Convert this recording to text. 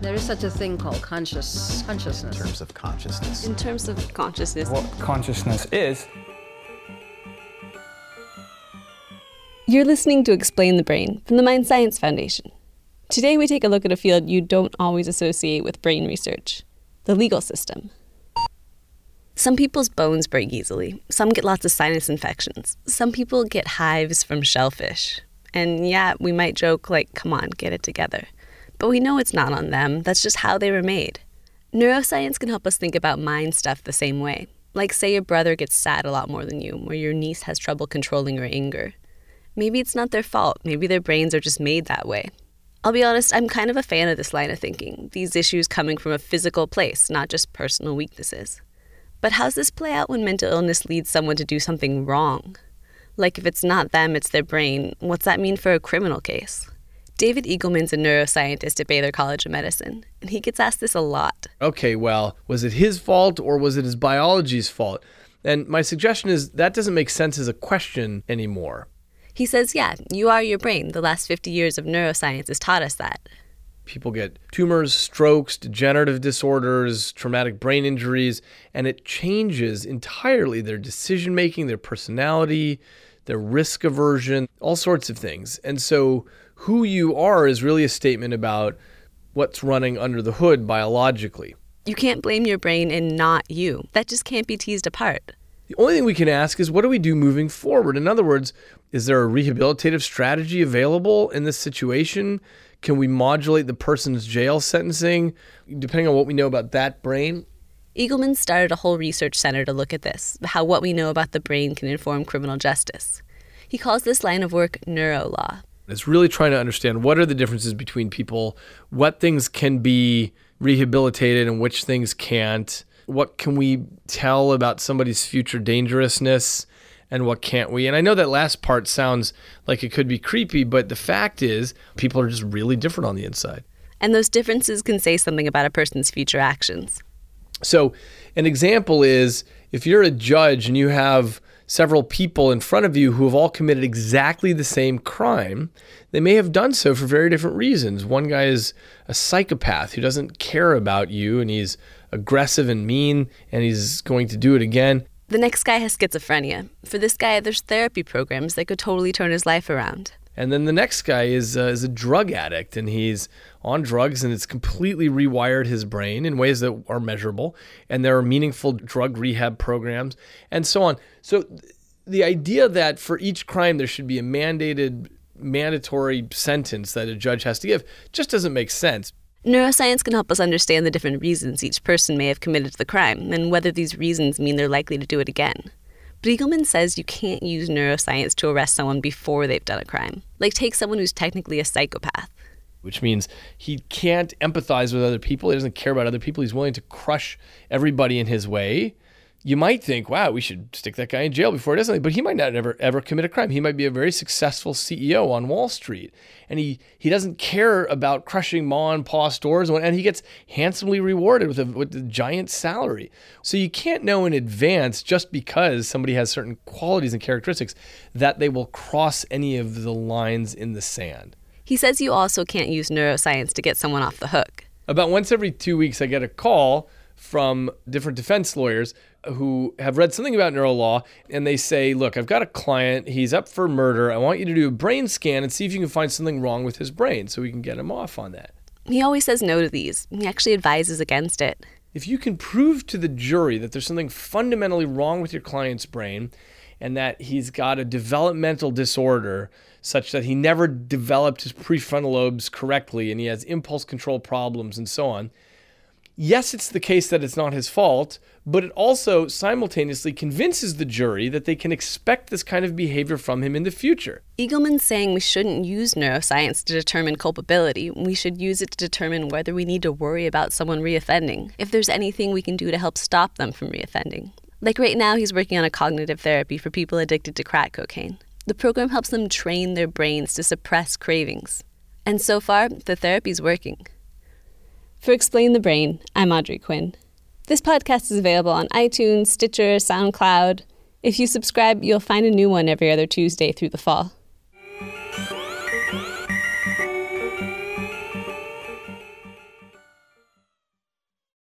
There is such a thing called conscious consciousness. in terms of consciousness. In terms of consciousness, What consciousness is, You're listening to Explain the Brain from the Mind Science Foundation. Today, we take a look at a field you don't always associate with brain research the legal system. Some people's bones break easily, some get lots of sinus infections, some people get hives from shellfish. And yeah, we might joke, like, come on, get it together. But we know it's not on them, that's just how they were made. Neuroscience can help us think about mind stuff the same way. Like, say your brother gets sad a lot more than you, or your niece has trouble controlling her anger. Maybe it's not their fault. Maybe their brains are just made that way. I'll be honest, I'm kind of a fan of this line of thinking, these issues coming from a physical place, not just personal weaknesses. But how's this play out when mental illness leads someone to do something wrong? Like if it's not them, it's their brain, what's that mean for a criminal case? David Eagleman's a neuroscientist at Baylor College of Medicine, and he gets asked this a lot. okay, well, was it his fault or was it his biology's fault? And my suggestion is that doesn't make sense as a question anymore. He says, Yeah, you are your brain. The last 50 years of neuroscience has taught us that. People get tumors, strokes, degenerative disorders, traumatic brain injuries, and it changes entirely their decision making, their personality, their risk aversion, all sorts of things. And so, who you are is really a statement about what's running under the hood biologically. You can't blame your brain and not you. That just can't be teased apart. The only thing we can ask is what do we do moving forward? In other words, is there a rehabilitative strategy available in this situation? Can we modulate the person's jail sentencing depending on what we know about that brain? Eagleman started a whole research center to look at this, how what we know about the brain can inform criminal justice. He calls this line of work neurolaw. It's really trying to understand what are the differences between people, what things can be rehabilitated and which things can't. What can we tell about somebody's future dangerousness and what can't we? And I know that last part sounds like it could be creepy, but the fact is, people are just really different on the inside. And those differences can say something about a person's future actions. So, an example is if you're a judge and you have several people in front of you who have all committed exactly the same crime, they may have done so for very different reasons. One guy is a psychopath who doesn't care about you and he's aggressive and mean and he's going to do it again. The next guy has schizophrenia. For this guy, there's therapy programs that could totally turn his life around. And then the next guy is uh, is a drug addict, and he's on drugs, and it's completely rewired his brain in ways that are measurable. And there are meaningful drug rehab programs, and so on. So, th- the idea that for each crime there should be a mandated, mandatory sentence that a judge has to give just doesn't make sense. Neuroscience can help us understand the different reasons each person may have committed the crime and whether these reasons mean they're likely to do it again. But Eagleman says you can't use neuroscience to arrest someone before they've done a crime. Like, take someone who's technically a psychopath. which means he can't empathize with other people. He doesn't care about other people. He's willing to crush everybody in his way. You might think, wow, we should stick that guy in jail before he does something, but he might not ever ever commit a crime. He might be a very successful CEO on Wall Street, and he he doesn't care about crushing ma and pa stores, and he gets handsomely rewarded with a with a giant salary. So you can't know in advance just because somebody has certain qualities and characteristics that they will cross any of the lines in the sand. He says you also can't use neuroscience to get someone off the hook. About once every two weeks, I get a call from different defense lawyers who have read something about neural neurolaw and they say, Look, I've got a client. He's up for murder. I want you to do a brain scan and see if you can find something wrong with his brain so we can get him off on that. He always says no to these. He actually advises against it. If you can prove to the jury that there's something fundamentally wrong with your client's brain and that he's got a developmental disorder such that he never developed his prefrontal lobes correctly and he has impulse control problems and so on, yes, it's the case that it's not his fault, but it also simultaneously convinces the jury that they can expect this kind of behavior from him in the future. Eagleman's saying we shouldn't use neuroscience to determine culpability. We should use it to determine whether we need to worry about someone reoffending, if there's anything we can do to help stop them from reoffending. Like right now, he's working on a cognitive therapy for people addicted to crack cocaine. The program helps them train their brains to suppress cravings. And so far, the therapy's working. For Explain the Brain, I'm Audrey Quinn. This podcast is available on iTunes, Stitcher, SoundCloud. If you subscribe, you'll find a new one every other Tuesday through the fall.